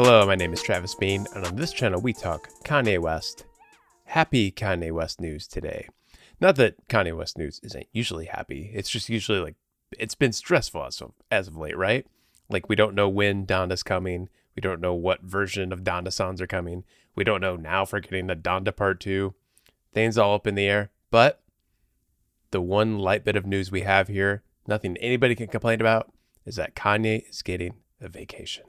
Hello, my name is Travis Bean, and on this channel we talk Kanye West. Happy Kanye West news today. Not that Kanye West news isn't usually happy, it's just usually like it's been stressful as of, as of late, right? Like we don't know when Donda's coming, we don't know what version of Donda songs are coming, we don't know now for getting a Donda part two. Things all up in the air, but the one light bit of news we have here, nothing anybody can complain about, is that Kanye is getting a vacation.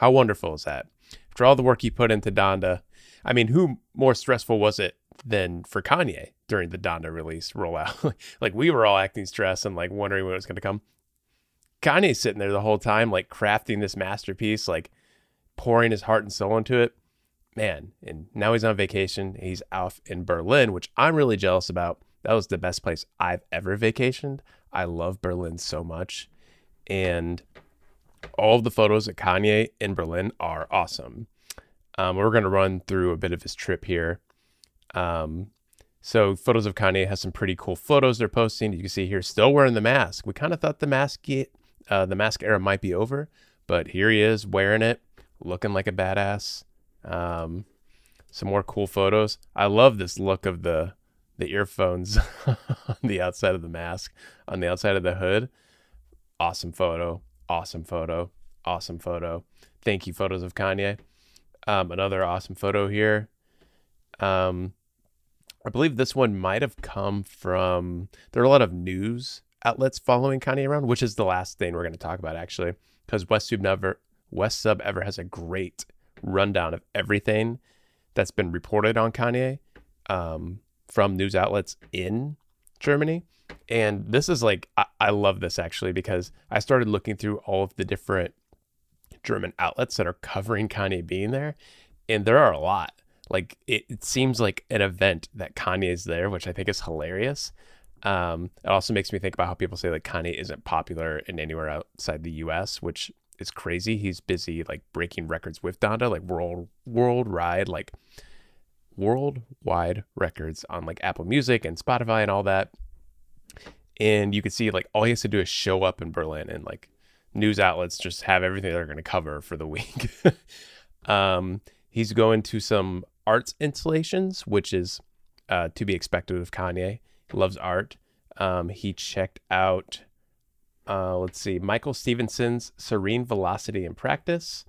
How wonderful is that? After all the work he put into Donda, I mean, who more stressful was it than for Kanye during the Donda release rollout? like we were all acting stressed and like wondering when it was going to come. Kanye's sitting there the whole time, like crafting this masterpiece, like pouring his heart and soul into it. Man, and now he's on vacation. He's off in Berlin, which I'm really jealous about. That was the best place I've ever vacationed. I love Berlin so much. And all of the photos of Kanye in Berlin are awesome. Um, we're going to run through a bit of his trip here. Um, so photos of Kanye has some pretty cool photos they're posting. You can see here, still wearing the mask. We kind of thought the mask, uh, the mask era might be over, but here he is wearing it, looking like a badass. Um, some more cool photos. I love this look of the the earphones on the outside of the mask, on the outside of the hood. Awesome photo awesome photo. Awesome photo. Thank you, photos of Kanye. Um, another awesome photo here. Um, I believe this one might have come from. There are a lot of news outlets following Kanye around, which is the last thing we're going to talk about actually, because West Sub never West Sub ever has a great rundown of everything that's been reported on Kanye um, from news outlets in Germany. And this is like, I, I love this actually because I started looking through all of the different German outlets that are covering Kanye being there. And there are a lot. Like, it, it seems like an event that Kanye is there, which I think is hilarious. Um, it also makes me think about how people say like Kanye isn't popular in anywhere outside the US, which is crazy. He's busy like breaking records with Donda, like world worldwide, like worldwide records on like Apple Music and Spotify and all that and you can see like all he has to do is show up in Berlin and like news outlets just have everything they're going to cover for the week. um, he's going to some arts installations, which is uh, to be expected of Kanye. He loves art. Um, he checked out, uh, let's see, Michael Stevenson's Serene Velocity in Practice.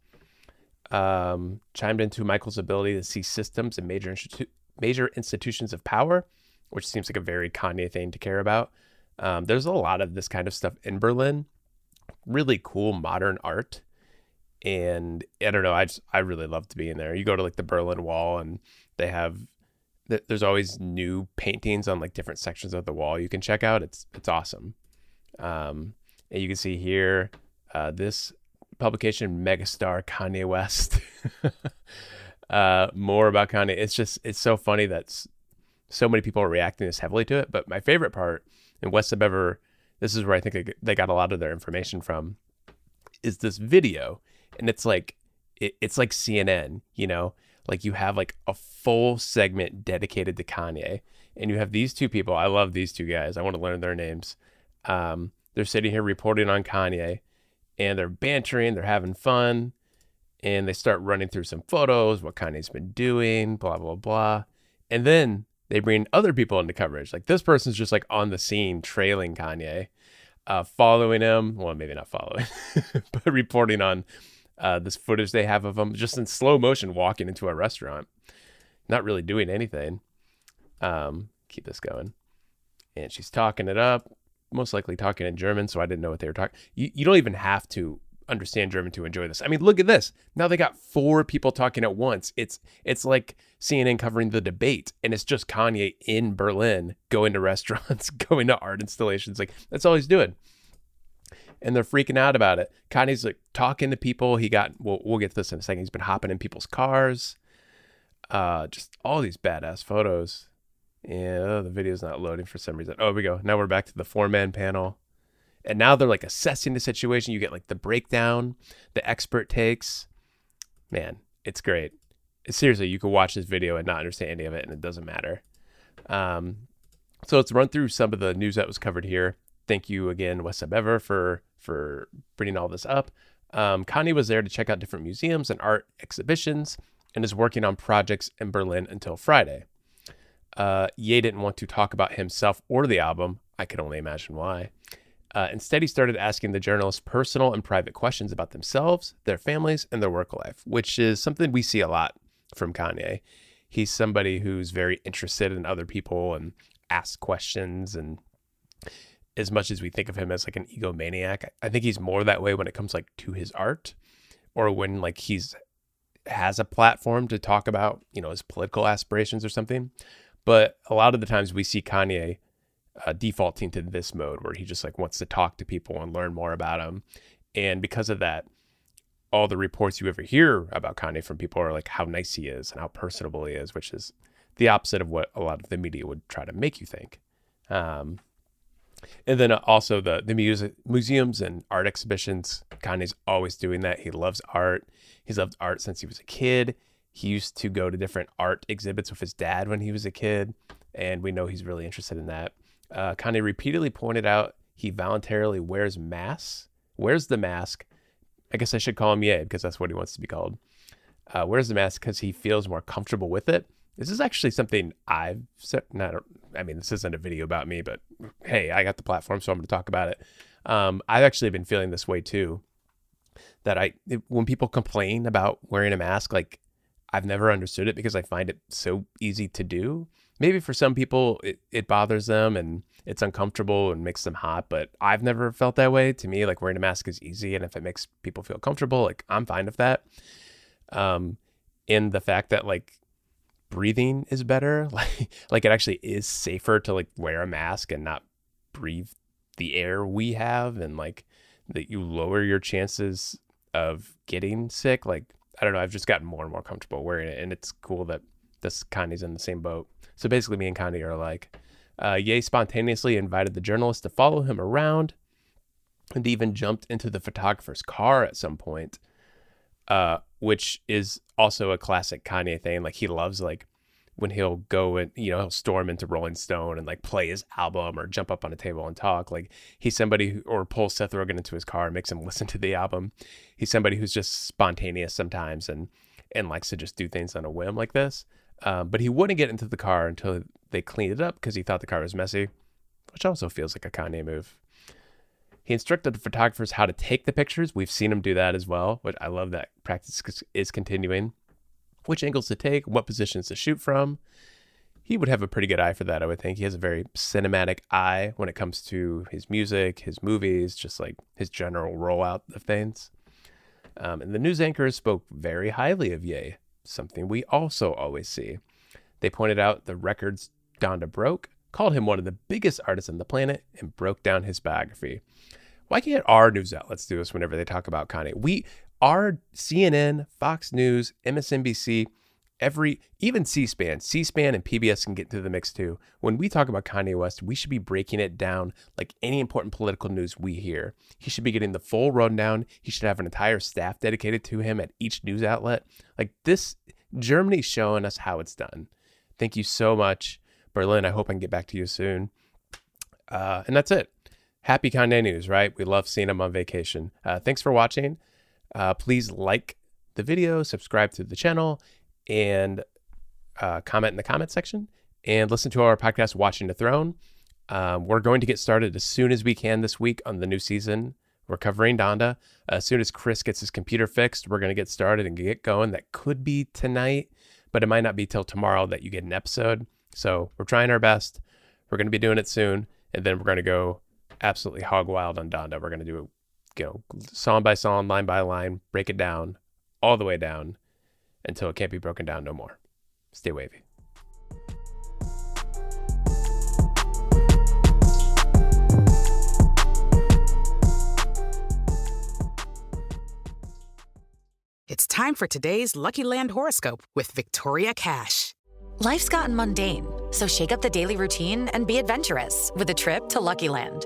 Um, chimed into Michael's ability to see systems and major institu- major institutions of power, which seems like a very Kanye thing to care about. Um, there's a lot of this kind of stuff in Berlin. Really cool modern art. And I don't know, I just I really love to be in there. You go to like the Berlin Wall and they have there's always new paintings on like different sections of the wall you can check out. It's it's awesome. Um, and you can see here uh, this publication, Megastar Kanye West. uh, more about Kanye. It's just it's so funny that so many people are reacting this heavily to it. But my favorite part and West Sub Ever, this is where I think they got a lot of their information from, is this video. And it's like, it, it's like CNN, you know, like you have like a full segment dedicated to Kanye. And you have these two people. I love these two guys. I want to learn their names. Um, they're sitting here reporting on Kanye and they're bantering, they're having fun. And they start running through some photos, what Kanye's been doing, blah, blah, blah. And then they bring other people into coverage. Like this person's just like on the scene trailing Kanye, uh, following him. Well, maybe not following, but reporting on uh, this footage they have of him just in slow motion walking into a restaurant, not really doing anything. Um, keep this going. And she's talking it up, most likely talking in German, so I didn't know what they were talking. You, you don't even have to understand German to enjoy this. I mean, look at this. Now they got four people talking at once. It's it's like CNN covering the debate, and it's just Kanye in Berlin going to restaurants, going to art installations. Like that's all he's doing. And they're freaking out about it. Kanye's like talking to people. He got we'll, we'll get to this in a second. He's been hopping in people's cars. Uh, just all these badass photos. Yeah, oh, the video's not loading for some reason. Oh, we go. Now we're back to the four man panel. And now they're like assessing the situation. You get like the breakdown, the expert takes. Man, it's great. Seriously, you can watch this video and not understand any of it, and it doesn't matter. Um, so let's run through some of the news that was covered here. Thank you again, Sub Ever, for for bringing all this up. Um, Kanye was there to check out different museums and art exhibitions, and is working on projects in Berlin until Friday. Uh, Ye didn't want to talk about himself or the album. I can only imagine why. Uh, instead, he started asking the journalists personal and private questions about themselves, their families, and their work life, which is something we see a lot from Kanye. He's somebody who's very interested in other people and asks questions. And as much as we think of him as like an egomaniac, I think he's more that way when it comes like to his art or when like he's has a platform to talk about, you know, his political aspirations or something. But a lot of the times we see Kanye uh, defaulting to this mode where he just like wants to talk to people and learn more about them. And because of that, all the reports you ever hear about Kanye from people are like how nice he is and how personable he is, which is the opposite of what a lot of the media would try to make you think. Um, and then also the the museums and art exhibitions. Kanye's always doing that. He loves art. He's loved art since he was a kid. He used to go to different art exhibits with his dad when he was a kid, and we know he's really interested in that. Uh, Kanye repeatedly pointed out he voluntarily wears masks, wears the mask. I guess I should call him Ye because that's what he wants to be called. Uh, wears the mask because he feels more comfortable with it. This is actually something I've said. Not, I mean, this isn't a video about me, but hey, I got the platform, so I'm going to talk about it. Um, I've actually been feeling this way too. That I, when people complain about wearing a mask, like I've never understood it because I find it so easy to do. Maybe for some people it, it bothers them and it's uncomfortable and makes them hot, but I've never felt that way. To me, like wearing a mask is easy, and if it makes people feel comfortable, like I'm fine with that. Um, in the fact that like breathing is better, like like it actually is safer to like wear a mask and not breathe the air we have, and like that you lower your chances of getting sick. Like I don't know. I've just gotten more and more comfortable wearing it, and it's cool that this Kanye's in the same boat. So basically, me and Kanye are like, uh, Ye spontaneously invited the journalist to follow him around, and even jumped into the photographer's car at some point, uh, which is also a classic Kanye thing. Like he loves like when he'll go and you know he'll storm into Rolling Stone and like play his album or jump up on a table and talk. Like he's somebody who, or pull Seth Rogen into his car and makes him listen to the album. He's somebody who's just spontaneous sometimes and and likes to just do things on a whim like this. Um, but he wouldn't get into the car until they cleaned it up because he thought the car was messy, which also feels like a Kanye move. He instructed the photographers how to take the pictures. We've seen him do that as well, which I love that practice is continuing which angles to take, what positions to shoot from. He would have a pretty good eye for that, I would think. He has a very cinematic eye when it comes to his music, his movies, just like his general rollout of things. Um, and the news anchors spoke very highly of Ye, something we also always see. They pointed out the records Donda broke, called him one of the biggest artists on the planet, and broke down his biography. Why can't our news outlets do this whenever they talk about Kanye? We our CNN, Fox News, MSNBC, every even C-SPAN, C-SPAN and PBS can get into the mix too. When we talk about Kanye West, we should be breaking it down like any important political news we hear. He should be getting the full rundown. He should have an entire staff dedicated to him at each news outlet. Like this, Germany's showing us how it's done. Thank you so much, Berlin. I hope I can get back to you soon. Uh, and that's it. Happy Kanye news, right? We love seeing him on vacation. Uh, thanks for watching. Uh, please like the video, subscribe to the channel, and uh, comment in the comment section. And listen to our podcast, Watching the Throne. Um, we're going to get started as soon as we can this week on the new season. We're covering Donda. As soon as Chris gets his computer fixed, we're going to get started and get going. That could be tonight, but it might not be till tomorrow that you get an episode. So we're trying our best. We're going to be doing it soon. And then we're going to go absolutely hog wild on Donda. We're going to do you know, song by song, line by line, break it down all the way down until it can't be broken down no more. Stay wavy. It's time for today's Lucky Land horoscope with Victoria Cash. Life's gotten mundane, so shake up the daily routine and be adventurous with a trip to Lucky Land.